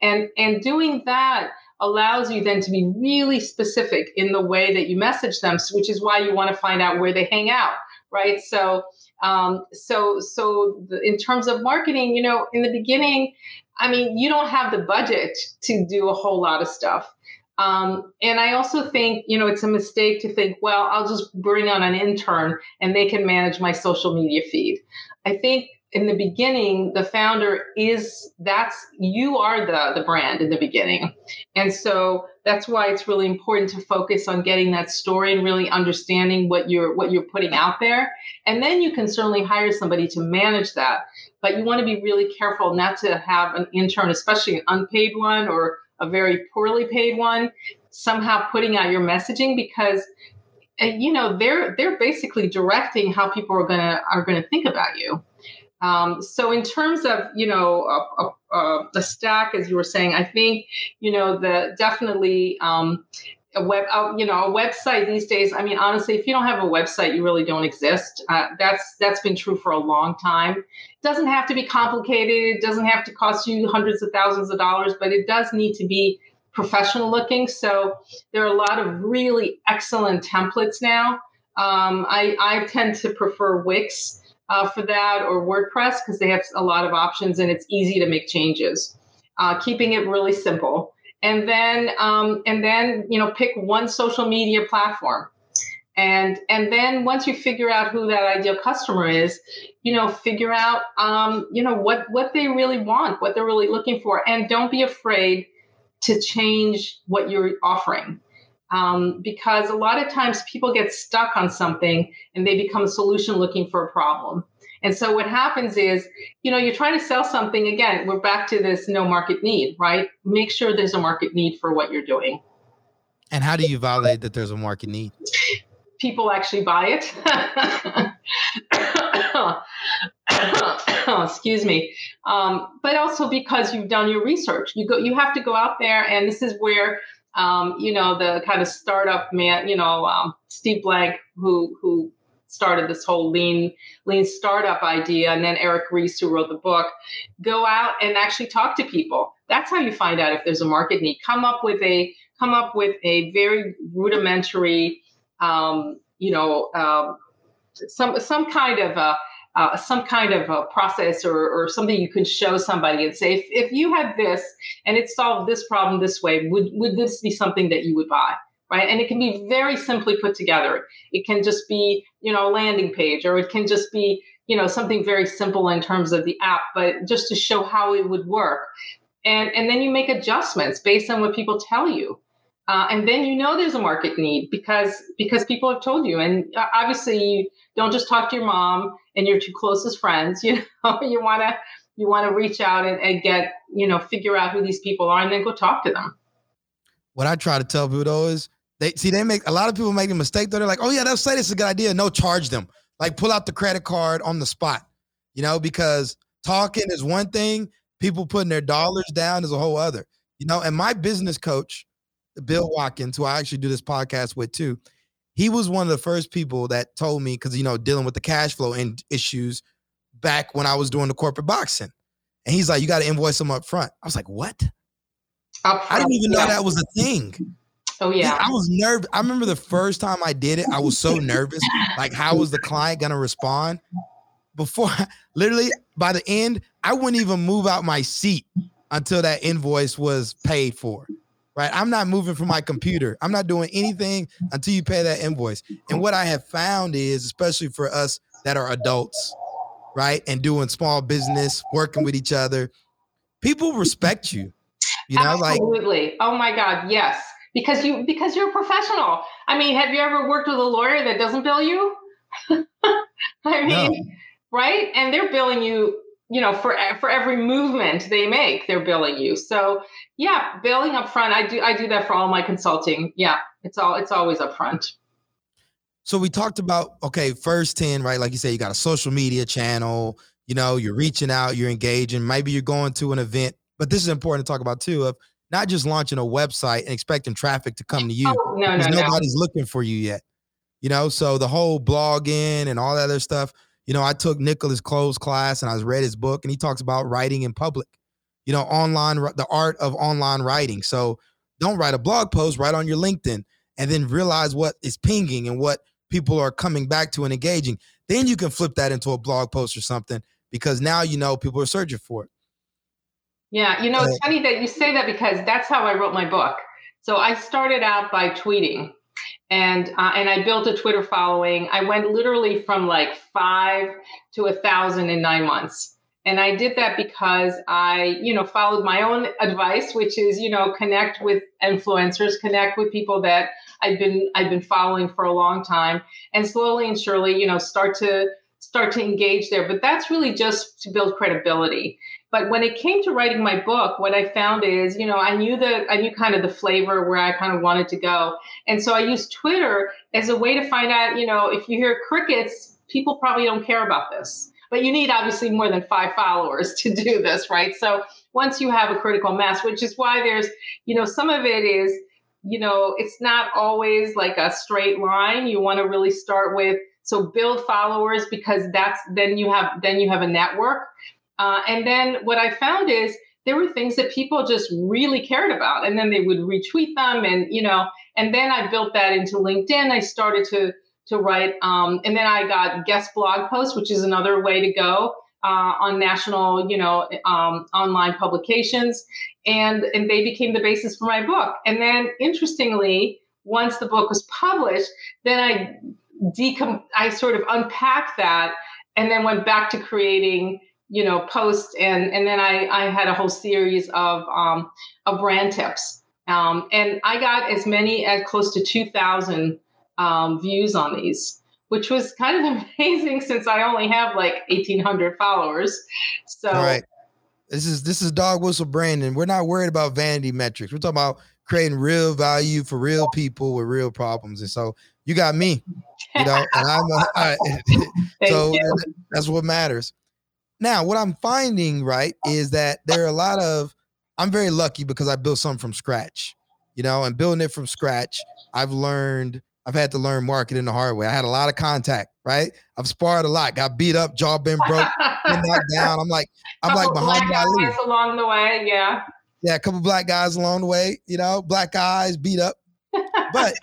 And and doing that allows you then to be really specific in the way that you message them which is why you want to find out where they hang out right? So um, so so the, in terms of marketing you know in the beginning I mean, you don't have the budget to do a whole lot of stuff. Um, and I also think, you know, it's a mistake to think, well, I'll just bring on an intern and they can manage my social media feed. I think in the beginning, the founder is that's you are the the brand in the beginning, and so that's why it's really important to focus on getting that story and really understanding what you're what you're putting out there, and then you can certainly hire somebody to manage that. But you want to be really careful not to have an intern, especially an unpaid one or a very poorly paid one, somehow putting out your messaging because eh, you know they're they're basically directing how people are gonna are gonna think about you. Um, so in terms of you know a, a, stack, as you were saying, I think you know the definitely um, a web, uh, you know, a website these days. I mean, honestly, if you don't have a website, you really don't exist. Uh, that's that's been true for a long time. It doesn't have to be complicated. It doesn't have to cost you hundreds of thousands of dollars, but it does need to be professional looking. So there are a lot of really excellent templates now. Um, I, I tend to prefer Wix uh, for that or WordPress because they have a lot of options and it's easy to make changes. Uh, keeping it really simple. And then um, and then you know pick one social media platform. And and then once you figure out who that ideal customer is you know figure out um, you know what what they really want what they're really looking for. And don't be afraid to change what you're offering um, because a lot of times people get stuck on something and they become a solution looking for a problem and so what happens is, you know, you're trying to sell something again, we're back to this no market need, right? Make sure there's a market need for what you're doing. And how do you validate that there's a market need? People actually buy it. Excuse me. Um, but also because you've done your research. You go you have to go out there and this is where um, you know, the kind of startup man, you know, um, Steve Blank, who who started this whole lean lean startup idea and then eric ries who wrote the book go out and actually talk to people. That's how you find out if there's a market need. Come up with a come up with a very rudimentary um, you know um, some some kind of a uh, some kind of a process or, or something you can show somebody and say if, if you had this and it solved this problem this way would would this be something that you would buy right? And it can be very simply put together. It can just be, you know, a landing page, or it can just be, you know, something very simple in terms of the app, but just to show how it would work. And, and then you make adjustments based on what people tell you. Uh, and then you know there's a market need because because people have told you. And uh, obviously, you don't just talk to your mom and your two closest friends. You know, you want to you want to reach out and, and get you know figure out who these people are and then go talk to them. What I try to tell people is they see they make a lot of people make a mistake though. They're like, oh yeah, they'll say this is a good idea. No, charge them. Like pull out the credit card on the spot. You know, because talking is one thing, people putting their dollars down is a whole other. You know, and my business coach, Bill Watkins, who I actually do this podcast with too, he was one of the first people that told me because you know dealing with the cash flow and issues back when I was doing the corporate boxing, and he's like, "You got to invoice them up front." I was like, "What?" I didn't even know yeah. that was a thing. Oh yeah. I was nervous. I remember the first time I did it, I was so nervous. Like, how was the client gonna respond? Before literally by the end, I wouldn't even move out my seat until that invoice was paid for. Right. I'm not moving from my computer. I'm not doing anything until you pay that invoice. And what I have found is, especially for us that are adults, right, and doing small business, working with each other, people respect you. You know, Absolutely. like Absolutely. Oh my God, yes because you because you're a professional. I mean, have you ever worked with a lawyer that doesn't bill you? I mean, no. right? And they're billing you, you know, for for every movement they make, they're billing you. So yeah, billing up front. I do I do that for all my consulting. Yeah, it's all it's always up front. So we talked about okay, first 10, right? Like you said, you got a social media channel, you know, you're reaching out, you're engaging, maybe you're going to an event, but this is important to talk about too of not just launching a website and expecting traffic to come to you. Oh, no, no, nobody's no. looking for you yet. You know, so the whole blogging and all that other stuff. You know, I took Nicolas Cole's class and I read his book, and he talks about writing in public. You know, online the art of online writing. So don't write a blog post, write on your LinkedIn, and then realize what is pinging and what people are coming back to and engaging. Then you can flip that into a blog post or something because now you know people are searching for it. Yeah, you know, it's funny that you say that because that's how I wrote my book. So I started out by tweeting, and uh, and I built a Twitter following. I went literally from like five to a thousand in nine months, and I did that because I, you know, followed my own advice, which is, you know, connect with influencers, connect with people that I've been I've been following for a long time, and slowly and surely, you know, start to start to engage there. But that's really just to build credibility. But when it came to writing my book, what I found is, you know, I knew that I knew kind of the flavor where I kind of wanted to go. And so I used Twitter as a way to find out, you know, if you hear crickets, people probably don't care about this. But you need obviously more than five followers to do this, right? So once you have a critical mass, which is why there's, you know, some of it is, you know, it's not always like a straight line. You want to really start with so build followers because that's then you have then you have a network uh, and then what I found is there were things that people just really cared about, and then they would retweet them, and you know, and then I built that into LinkedIn. I started to to write, um, and then I got guest blog posts, which is another way to go. uh, on national, you know, um, online publications, and and they became the basis for my book. And then, interestingly, once the book was published, then I decom- I sort of unpacked that, and then went back to creating, you know, posts, and and then I I had a whole series of um, of brand tips, um, and I got as many as close to two thousand um, views on these which was kind of amazing since I only have like 1800 followers. So All right. This is this is Dog Whistle Branding. We're not worried about vanity metrics. We're talking about creating real value for real people with real problems. And so you got me, you know, and I'm a, I, so you. that's what matters. Now, what I'm finding, right, is that there are a lot of I'm very lucky because I built something from scratch, you know, and building it from scratch, I've learned I've had to learn marketing the hard way. I had a lot of contact, right? I've sparred a lot, got beat up, jaw been broke, been knocked down. I'm like, I'm like behind Ali. guys along the way, yeah. Yeah, a couple black guys along the way, you know, black guys beat up. But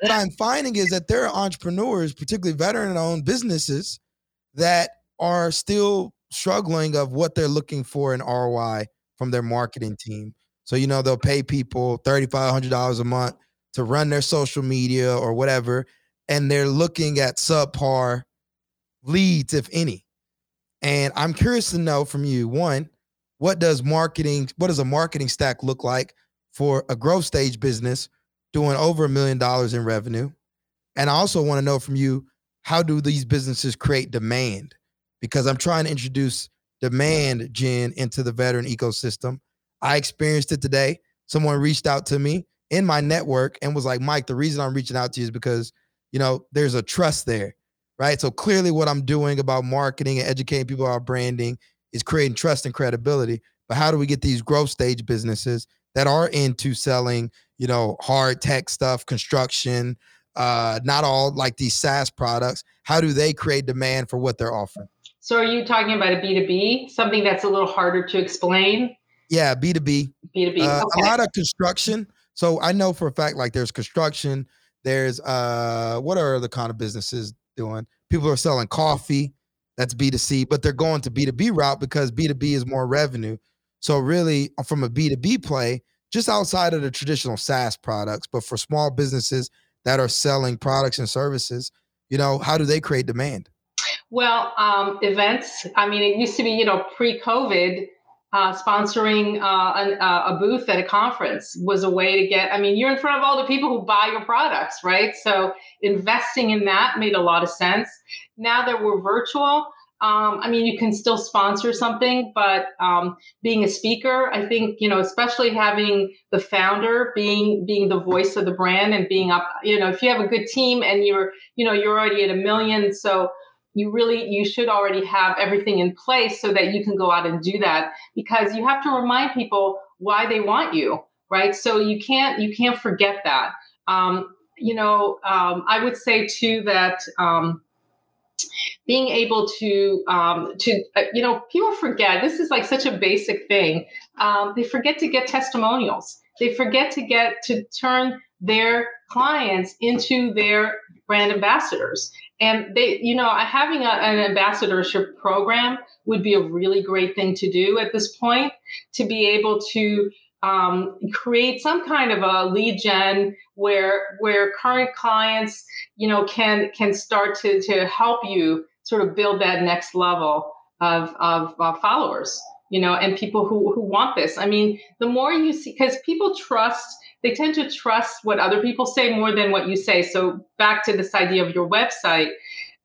what I'm finding is that there are entrepreneurs, particularly veteran-owned businesses, that are still struggling of what they're looking for in ROI from their marketing team. So you know they'll pay people thirty five hundred dollars a month to run their social media or whatever, and they're looking at subpar leads, if any. And I'm curious to know from you one, what does marketing, what does a marketing stack look like for a growth stage business doing over a million dollars in revenue? And I also want to know from you, how do these businesses create demand? Because I'm trying to introduce demand gen into the veteran ecosystem. I experienced it today. Someone reached out to me in my network and was like, Mike, the reason I'm reaching out to you is because, you know, there's a trust there, right? So clearly what I'm doing about marketing and educating people about branding is creating trust and credibility. But how do we get these growth stage businesses that are into selling, you know, hard tech stuff, construction, uh, not all like these SaaS products. How do they create demand for what they're offering? So are you talking about a B2B, something that's a little harder to explain? Yeah, B2B. B2B. Uh, okay. A lot of construction. So I know for a fact, like there's construction, there's uh what are the kind of businesses doing? People are selling coffee, that's B2C, but they're going to B2B route because B2B is more revenue. So really from a B2B play, just outside of the traditional SaaS products, but for small businesses that are selling products and services, you know, how do they create demand? Well, um, events. I mean, it used to be, you know, pre-COVID, uh, sponsoring uh, an, uh, a booth at a conference was a way to get. I mean, you're in front of all the people who buy your products, right? So investing in that made a lot of sense. Now that we're virtual, um, I mean, you can still sponsor something, but um, being a speaker, I think you know, especially having the founder being being the voice of the brand and being up, you know, if you have a good team and you're, you know, you're already at a million, so you really you should already have everything in place so that you can go out and do that because you have to remind people why they want you, right? So you can't you can't forget that. Um, you know, um, I would say too that. Um, being able to um, to uh, you know people forget this is like such a basic thing um, they forget to get testimonials they forget to get to turn their clients into their brand ambassadors. And they you know having a, an ambassadorship program would be a really great thing to do at this point to be able to um, create some kind of a lead gen where where current clients you know can can start to to help you sort of build that next level of of uh, followers you know and people who who want this. I mean the more you see because people trust they tend to trust what other people say more than what you say. So back to this idea of your website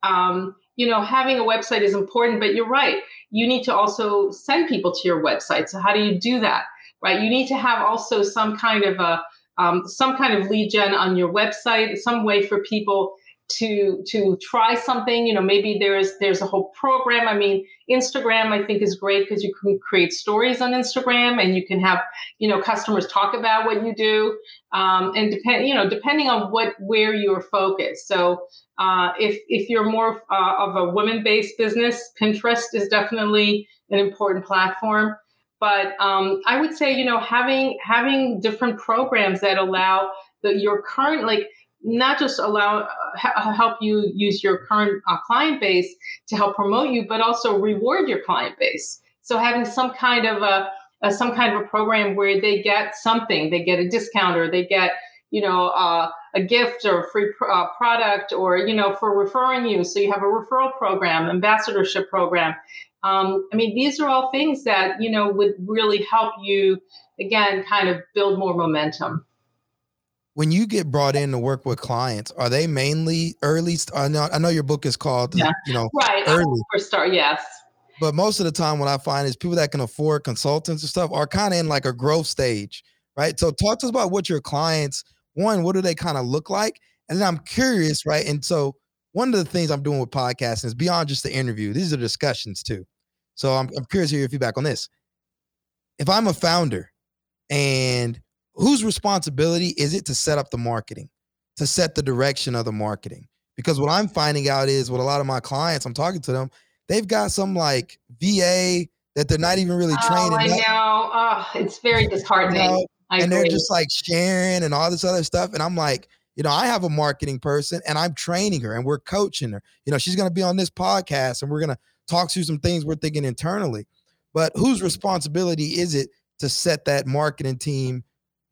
um, you know having a website is important but you're right. You need to also send people to your website. So how do you do that right? You need to have also some kind of a um, some kind of lead gen on your website some way for people to to try something you know maybe there's there's a whole program. I mean instagram i think is great because you can create stories on instagram and you can have you know customers talk about what you do. Um, and depend you know depending on what where you're focused. So uh, if if you're more uh, of a women based business pinterest is definitely an important platform. But um, i would say you know having having different programs that allow the, your current like not just allow uh, help you use your current uh, client base to help promote you, but also reward your client base. So having some kind of a, a some kind of a program where they get something, they get a discount or they get you know uh, a gift or a free pr- uh, product or you know for referring you. So you have a referral program, ambassadorship program. Um, I mean, these are all things that you know would really help you again, kind of build more momentum when you get brought in to work with clients, are they mainly early? I know, I know your book is called, yeah. you know, right. early. Start, yes. But most of the time, what I find is people that can afford consultants and stuff are kind of in like a growth stage, right? So, talk to us about what your clients, one, what do they kind of look like? And then I'm curious, right? And so, one of the things I'm doing with podcasting is beyond just the interview, these are discussions too. So, I'm, I'm curious to hear your feedback on this. If I'm a founder and whose responsibility is it to set up the marketing, to set the direction of the marketing? Because what I'm finding out is with a lot of my clients, I'm talking to them, they've got some like VA that they're not even really training. Oh, I know. Oh, it's very disheartening. You know, and agree. they're just like sharing and all this other stuff. And I'm like, you know, I have a marketing person and I'm training her and we're coaching her. You know, she's going to be on this podcast and we're going to talk through some things we're thinking internally. But whose responsibility is it to set that marketing team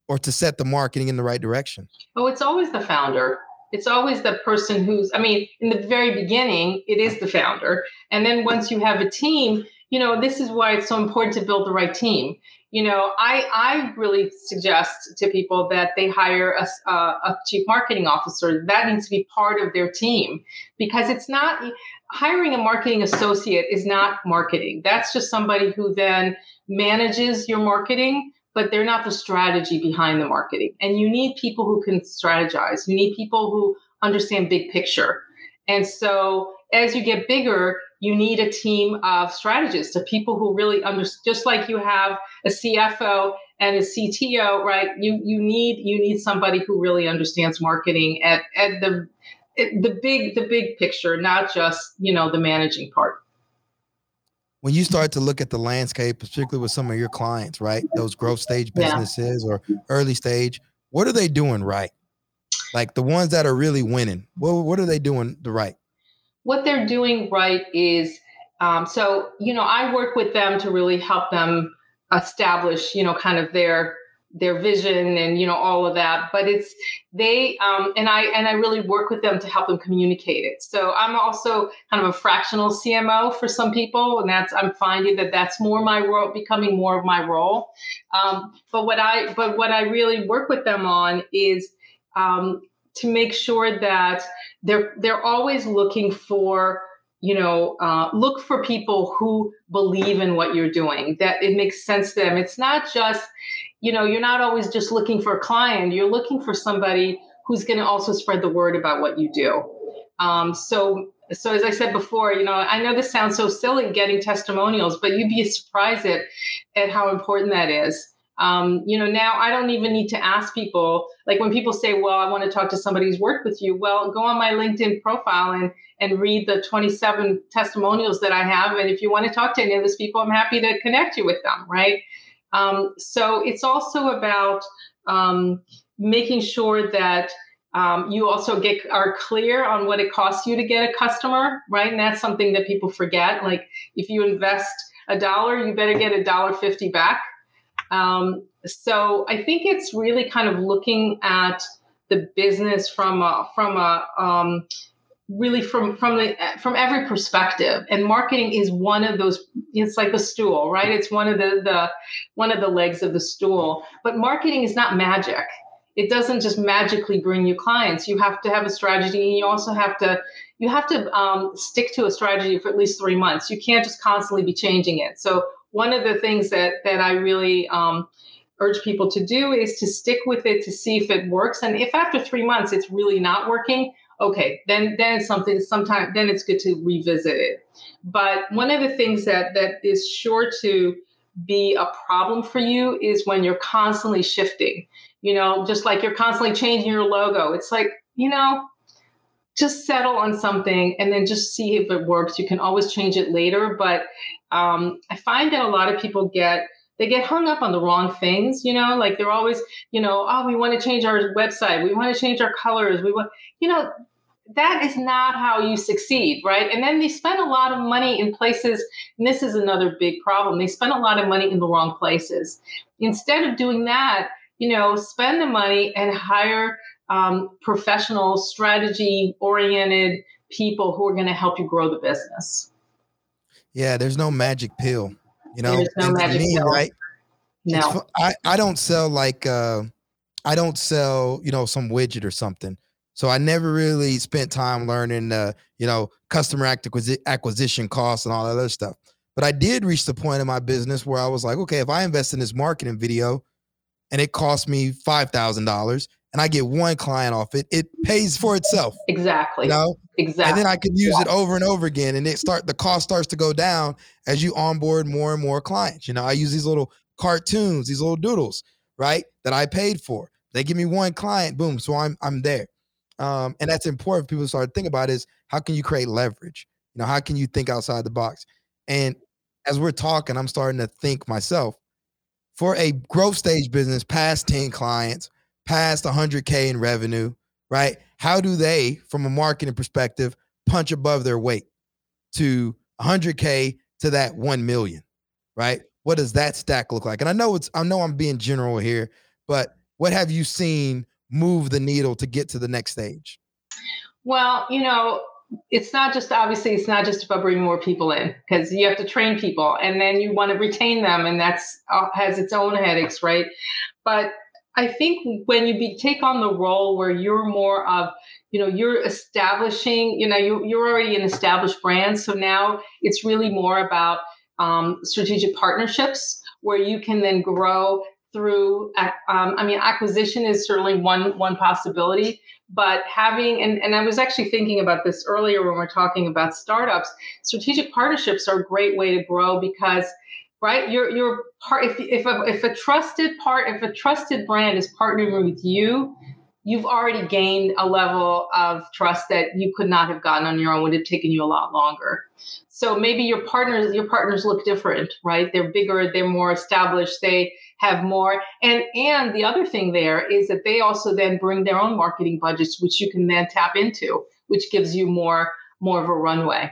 or to set the marketing in the right direction? Oh, it's always the founder. It's always the person who's, I mean, in the very beginning, it is the founder. And then once you have a team, you know, this is why it's so important to build the right team. You know, I, I really suggest to people that they hire a, uh, a chief marketing officer. That needs to be part of their team because it's not hiring a marketing associate is not marketing. That's just somebody who then manages your marketing but they're not the strategy behind the marketing. And you need people who can strategize. You need people who understand big picture. And so as you get bigger, you need a team of strategists, of people who really understand, just like you have a CFO and a CTO, right? You you need you need somebody who really understands marketing at, at the the big the big picture, not just you know the managing part when you start to look at the landscape, particularly with some of your clients, right? Those growth stage businesses yeah. or early stage, what are they doing right? Like the ones that are really winning, what, what are they doing the right? What they're doing right is um, so, you know, I work with them to really help them establish, you know, kind of their their vision and you know all of that but it's they um, and i and i really work with them to help them communicate it so i'm also kind of a fractional cmo for some people and that's i'm finding that that's more my role becoming more of my role um, but what i but what i really work with them on is um, to make sure that they're they're always looking for you know, uh, look for people who believe in what you're doing, that it makes sense to them. It's not just, you know, you're not always just looking for a client, you're looking for somebody who's going to also spread the word about what you do. Um, so, so as I said before, you know, I know this sounds so silly getting testimonials, but you'd be surprised at, at how important that is. Um, you know, now I don't even need to ask people. Like when people say, "Well, I want to talk to somebody who's worked with you," well, go on my LinkedIn profile and and read the 27 testimonials that I have. And if you want to talk to any of those people, I'm happy to connect you with them. Right. Um, so it's also about um, making sure that um, you also get are clear on what it costs you to get a customer, right? And that's something that people forget. Like if you invest a dollar, you better get a dollar fifty back um, so I think it's really kind of looking at the business from a, from a um, really from from the from every perspective. And marketing is one of those it's like a stool right? It's one of the the one of the legs of the stool. But marketing is not magic. It doesn't just magically bring you clients. You have to have a strategy and you also have to you have to um, stick to a strategy for at least three months. You can't just constantly be changing it. So one of the things that that I really um, urge people to do is to stick with it to see if it works. And if after three months it's really not working, okay, then then it's something. Sometimes then it's good to revisit it. But one of the things that that is sure to be a problem for you is when you're constantly shifting. You know, just like you're constantly changing your logo. It's like you know just settle on something and then just see if it works. You can always change it later, but um, I find that a lot of people get they get hung up on the wrong things, you know, like they're always, you know, oh, we want to change our website, we want to change our colors, we want, you know, that is not how you succeed, right? And then they spend a lot of money in places, and this is another big problem. They spend a lot of money in the wrong places. Instead of doing that, you know, spend the money and hire um, professional, strategy oriented people who are going to help you grow the business. Yeah, there's no magic pill. You know, no magic me, pill. Right? No, I, I don't sell like uh, I don't sell you know some widget or something. So I never really spent time learning, uh, you know, customer acquisition costs and all that other stuff. But I did reach the point in my business where I was like, okay, if I invest in this marketing video and it costs me five thousand dollars and I get one client off it, it pays for itself. Exactly. You know? Exactly. And then I can use yeah. it over and over again. And it start the cost starts to go down as you onboard more and more clients. You know, I use these little cartoons, these little doodles, right? That I paid for. They give me one client, boom. So I'm I'm there. Um, and that's important. People start to think about is how can you create leverage? You know, how can you think outside the box? And as we're talking, I'm starting to think myself for a growth stage business past 10 clients, past 100K in revenue, right? How do they, from a marketing perspective, punch above their weight to 100K to that 1 million, right? What does that stack look like? And I know it's, I know I'm being general here, but what have you seen move the needle to get to the next stage? Well, you know, it's not just obviously it's not just about bringing more people in because you have to train people and then you want to retain them and that's uh, has its own headaches right but i think when you be, take on the role where you're more of you know you're establishing you know you, you're already an established brand so now it's really more about um, strategic partnerships where you can then grow through um, i mean acquisition is certainly one one possibility but having and, and i was actually thinking about this earlier when we're talking about startups strategic partnerships are a great way to grow because right? You're you're part if, if a, if a trusted part if a trusted brand is partnering with you you've already gained a level of trust that you could not have gotten on your own. Would have taken you a lot longer. So maybe your partners your partners look different right? They're bigger they're more established they have more. And and the other thing there is that they also then bring their own marketing budgets which you can then tap into which gives you more more of a runway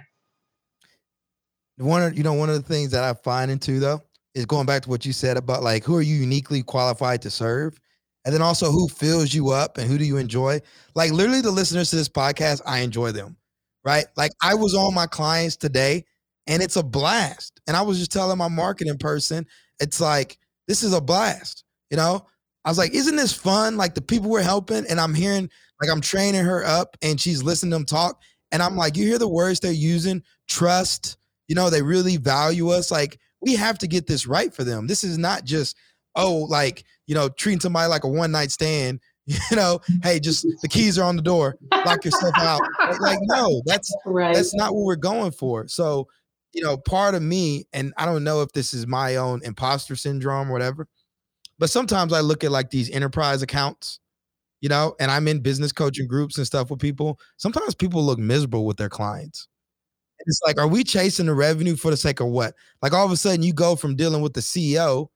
one of you know one of the things that i find into though is going back to what you said about like who are you uniquely qualified to serve and then also who fills you up and who do you enjoy like literally the listeners to this podcast i enjoy them right like i was on my clients today and it's a blast and i was just telling my marketing person it's like this is a blast. You know, I was like, isn't this fun? Like the people we're helping, and I'm hearing, like, I'm training her up and she's listening to them talk. And I'm like, you hear the words they're using trust, you know, they really value us. Like, we have to get this right for them. This is not just, oh, like, you know, treating somebody like a one night stand. You know, hey, just the keys are on the door, lock yourself out. Like, no, that's right. that's not what we're going for. So you know, part of me, and I don't know if this is my own imposter syndrome or whatever, but sometimes I look at like these enterprise accounts, you know, and I'm in business coaching groups and stuff with people. Sometimes people look miserable with their clients. It's like, are we chasing the revenue for the sake of what? Like all of a sudden you go from dealing with the CEO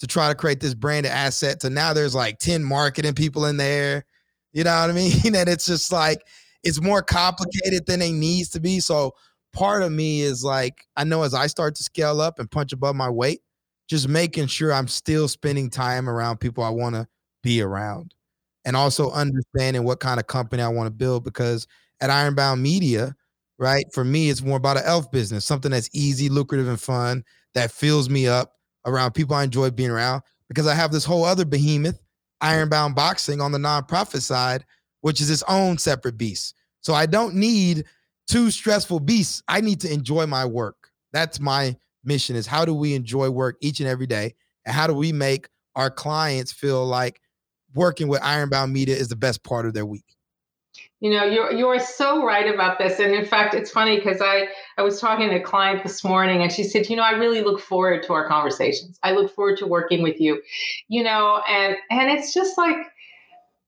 to try to create this branded asset to now there's like 10 marketing people in there. You know what I mean? and it's just like it's more complicated than it needs to be. So part of me is like, I know as I start to scale up and punch above my weight, just making sure I'm still spending time around people I want to be around and also understanding what kind of company I want to build because at Ironbound Media, right, for me, it's more about an ELF business, something that's easy, lucrative, and fun that fills me up around people I enjoy being around because I have this whole other behemoth, mm. Ironbound Boxing, on the nonprofit side, which is its own separate beast. So I don't need two stressful beasts. I need to enjoy my work. That's my mission is how do we enjoy work each and every day? And how do we make our clients feel like working with Ironbound Media is the best part of their week? You know, you're you're so right about this. And in fact, it's funny because I I was talking to a client this morning and she said, you know, I really look forward to our conversations. I look forward to working with you. You know, and and it's just like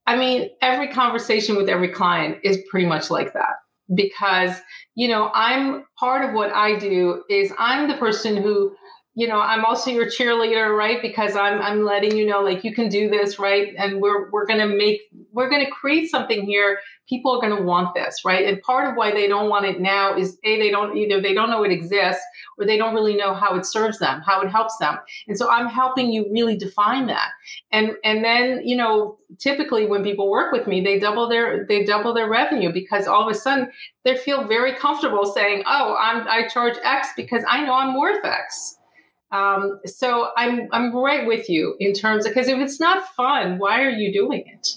I mean, every conversation with every client is pretty much like that because you know i'm part of what i do is i'm the person who you know i'm also your cheerleader right? Because i'm i'm letting you know like you can do this right? And we're we're going to make we're going to create something here. People are going to want this right? And part of why they don't want it now is a they don't either they don't know it exists or they don't really know how it serves them how it helps them. And so i'm helping you really define that. And and then you know typically when people work with me they double their they double their revenue because all of a sudden they feel very comfortable saying oh i'm i charge x because i know i'm worth x um, so I'm I'm right with you in terms of because if it's not fun, why are you doing it?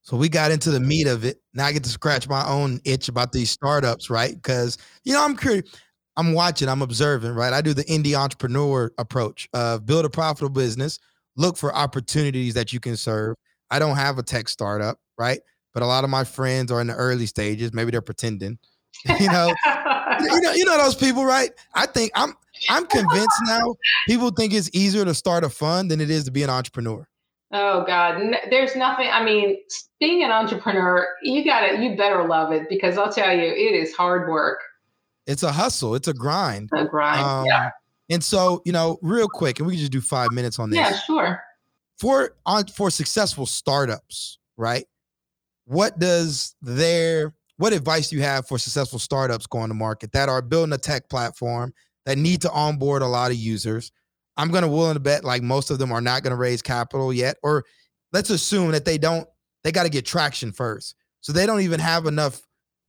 So we got into the meat of it. Now I get to scratch my own itch about these startups, right? Because you know I'm curious. I'm watching. I'm observing, right? I do the indie entrepreneur approach of build a profitable business, look for opportunities that you can serve. I don't have a tech startup, right? But a lot of my friends are in the early stages. Maybe they're pretending. you know, you know, you know those people, right? I think I'm I'm convinced now people think it's easier to start a fund than it is to be an entrepreneur. Oh God, there's nothing. I mean, being an entrepreneur, you got to You better love it because I'll tell you, it is hard work. It's a hustle. It's a grind. A grind. Um, yeah. And so, you know, real quick, and we can just do five minutes on this. Yeah, sure. For on for successful startups, right? What does their what advice do you have for successful startups going to market that are building a tech platform that need to onboard a lot of users. I'm going to willing to bet like most of them are not going to raise capital yet, or let's assume that they don't. They got to get traction first, so they don't even have enough,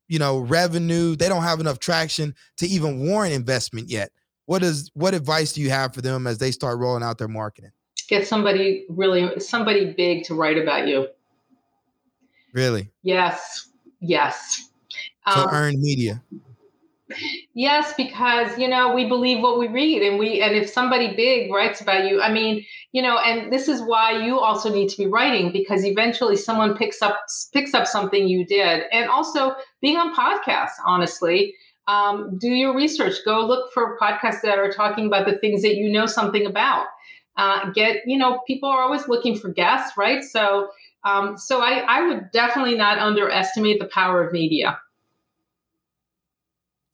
you know, revenue. They don't have enough traction to even warrant investment yet. What is what advice do you have for them as they start rolling out their marketing? Get somebody really somebody big to write about you. Really? Yes. Yes. So um, earned media. Yes, because you know we believe what we read, and we and if somebody big writes about you, I mean, you know, and this is why you also need to be writing because eventually someone picks up picks up something you did, and also being on podcasts. Honestly, um, do your research. Go look for podcasts that are talking about the things that you know something about. Uh, get you know, people are always looking for guests, right? So, um, so I I would definitely not underestimate the power of media.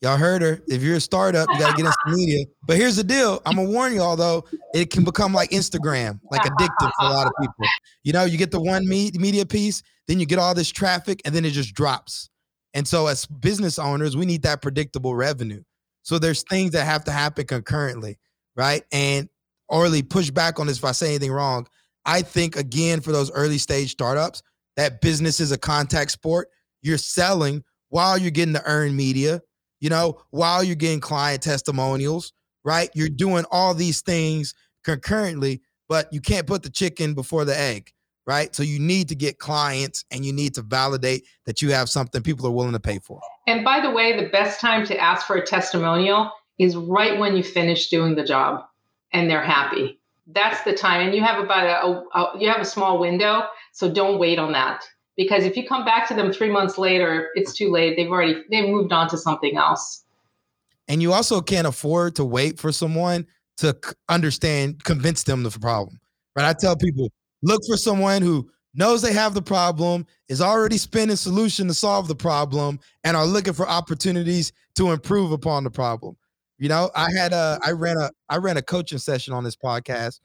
Y'all heard her. If you're a startup, you got to get into media. But here's the deal. I'm gonna warn y'all though, it can become like Instagram, like addictive for a lot of people. You know, you get the one media piece, then you get all this traffic, and then it just drops. And so, as business owners, we need that predictable revenue. So there's things that have to happen concurrently, right? And Orly, push back on this if I say anything wrong. I think again for those early stage startups, that business is a contact sport. You're selling while you're getting the earned media you know, while you're getting client testimonials, right? You're doing all these things concurrently, but you can't put the chicken before the egg, right? So you need to get clients and you need to validate that you have something people are willing to pay for. And by the way, the best time to ask for a testimonial is right when you finish doing the job and they're happy. That's the time. And you have about a, a, a you have a small window, so don't wait on that because if you come back to them three months later, it's too late. They've already they've moved on to something else. And you also can't afford to wait for someone to understand, convince them of the problem. Right? I tell people, look for someone who knows they have the problem, is already spinning solution to solve the problem, and are looking for opportunities to improve upon the problem. You know, I had a I ran a I ran a coaching session on this podcast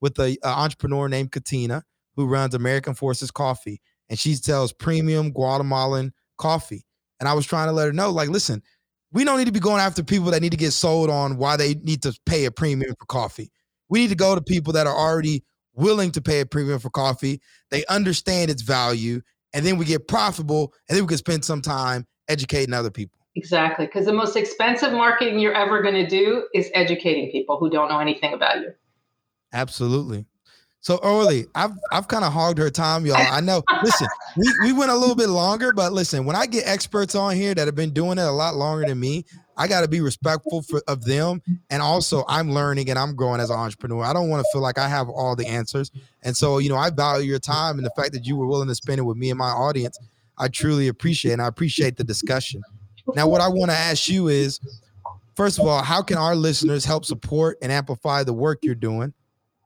with a, a entrepreneur named Katina who runs American Forces Coffee and she sells premium Guatemalan coffee. And I was trying to let her know, like, listen, we don't need to be going after people that need to get sold on why they need to pay a premium for coffee. We need to go to people that are already willing to pay a premium for coffee. They understand its value, and then we get profitable, and then we can spend some time educating other people. Exactly. Because the most expensive marketing you're ever going to do is educating people who don't know anything about you. Absolutely. So Orly, I've I've kind of hogged her time, y'all. I know. Listen, we, we went a little bit longer, but listen, when I get experts on here that have been doing it a lot longer than me, I got to be respectful for, of them, and also I'm learning and I'm growing as an entrepreneur. I don't want to feel like I have all the answers, and so you know I value your time and the fact that you were willing to spend it with me and my audience. I truly appreciate, and I appreciate the discussion. Now, what I want to ask you is, first of all, how can our listeners help support and amplify the work you're doing?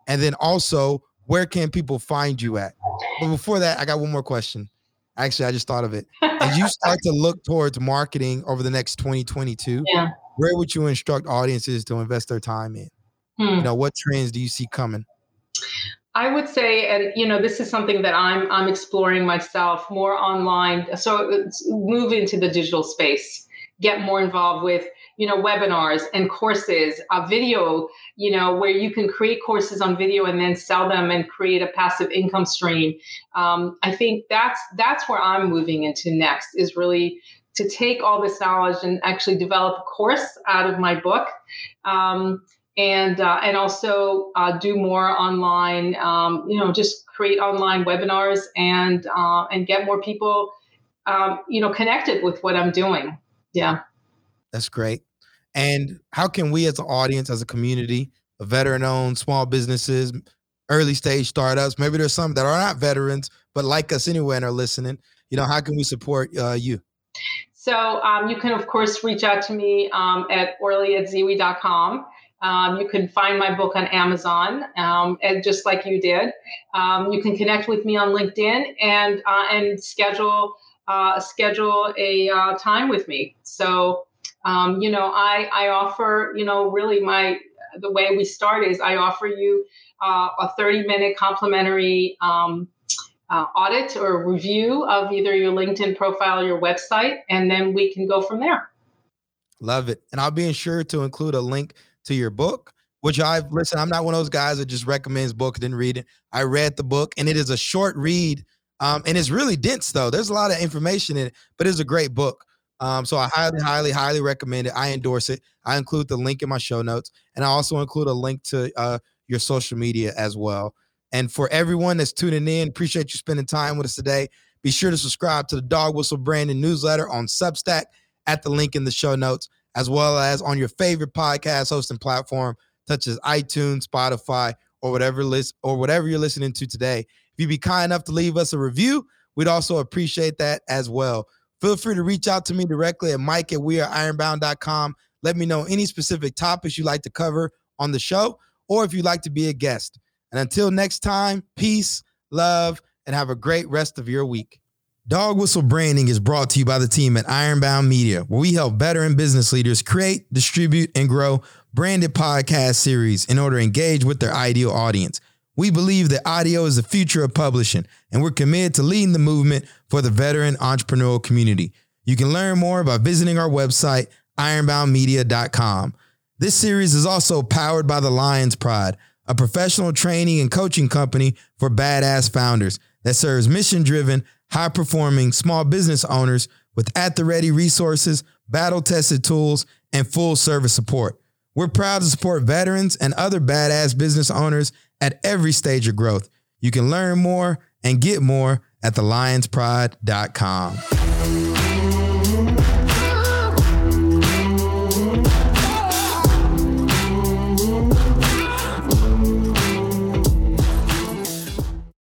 And then also, where can people find you at? But before that, I got one more question. Actually, I just thought of it. As you start to look towards marketing over the next 2022, yeah. where would you instruct audiences to invest their time in? Hmm. You know, what trends do you see coming? I would say, and you know, this is something that I'm I'm exploring myself more online. So move into the digital space, get more involved with you know webinars and courses, a video, you know, where you can create courses on video and then sell them and create a passive income stream. Um, I think that's that's where I'm moving into next is really to take all this knowledge and actually develop a course out of my book. Um, and uh, and also uh, do more online. Um, you know, just create online webinars and uh, and get more people, um, you know, connected with what I'm doing. Yeah, that's great. And how can we, as an audience, as a community, veteran-owned small businesses, early stage startups, maybe there's some that are not veterans but like us anyway and are listening. You know, how can we support uh, you? So um, you can, of course, reach out to me um, at orly at zeewy.com. Um, you can find my book on Amazon, um, and just like you did, um, you can connect with me on LinkedIn and uh, and schedule uh, schedule a uh, time with me. So, um, you know, I I offer, you know, really my the way we start is I offer you uh, a 30 minute complimentary um, uh, audit or review of either your LinkedIn profile or your website, and then we can go from there. Love it, and I'll be sure to include a link to your book, which I've listened. I'm not one of those guys that just recommends books, didn't read it. I read the book, and it is a short read, um, and it's really dense though. There's a lot of information in it, but it's a great book. Um, so I highly, highly, highly recommend it. I endorse it. I include the link in my show notes, and I also include a link to uh, your social media as well. And for everyone that's tuning in, appreciate you spending time with us today. Be sure to subscribe to the Dog Whistle Branding newsletter on Substack at the link in the show notes as well as on your favorite podcast hosting platform, such as iTunes, Spotify, or whatever list or whatever you're listening to today. If you'd be kind enough to leave us a review, we'd also appreciate that as well. Feel free to reach out to me directly at Mike at weareironbound.com. Let me know any specific topics you'd like to cover on the show, or if you'd like to be a guest. And until next time, peace, love, and have a great rest of your week. Dog Whistle Branding is brought to you by the team at Ironbound Media, where we help veteran business leaders create, distribute, and grow branded podcast series in order to engage with their ideal audience. We believe that audio is the future of publishing, and we're committed to leading the movement for the veteran entrepreneurial community. You can learn more by visiting our website, ironboundmedia.com. This series is also powered by the Lions Pride, a professional training and coaching company for badass founders that serves mission driven, high performing small business owners with at the ready resources, battle tested tools, and full service support. We're proud to support veterans and other badass business owners at every stage of growth. You can learn more and get more at thelionspride.com.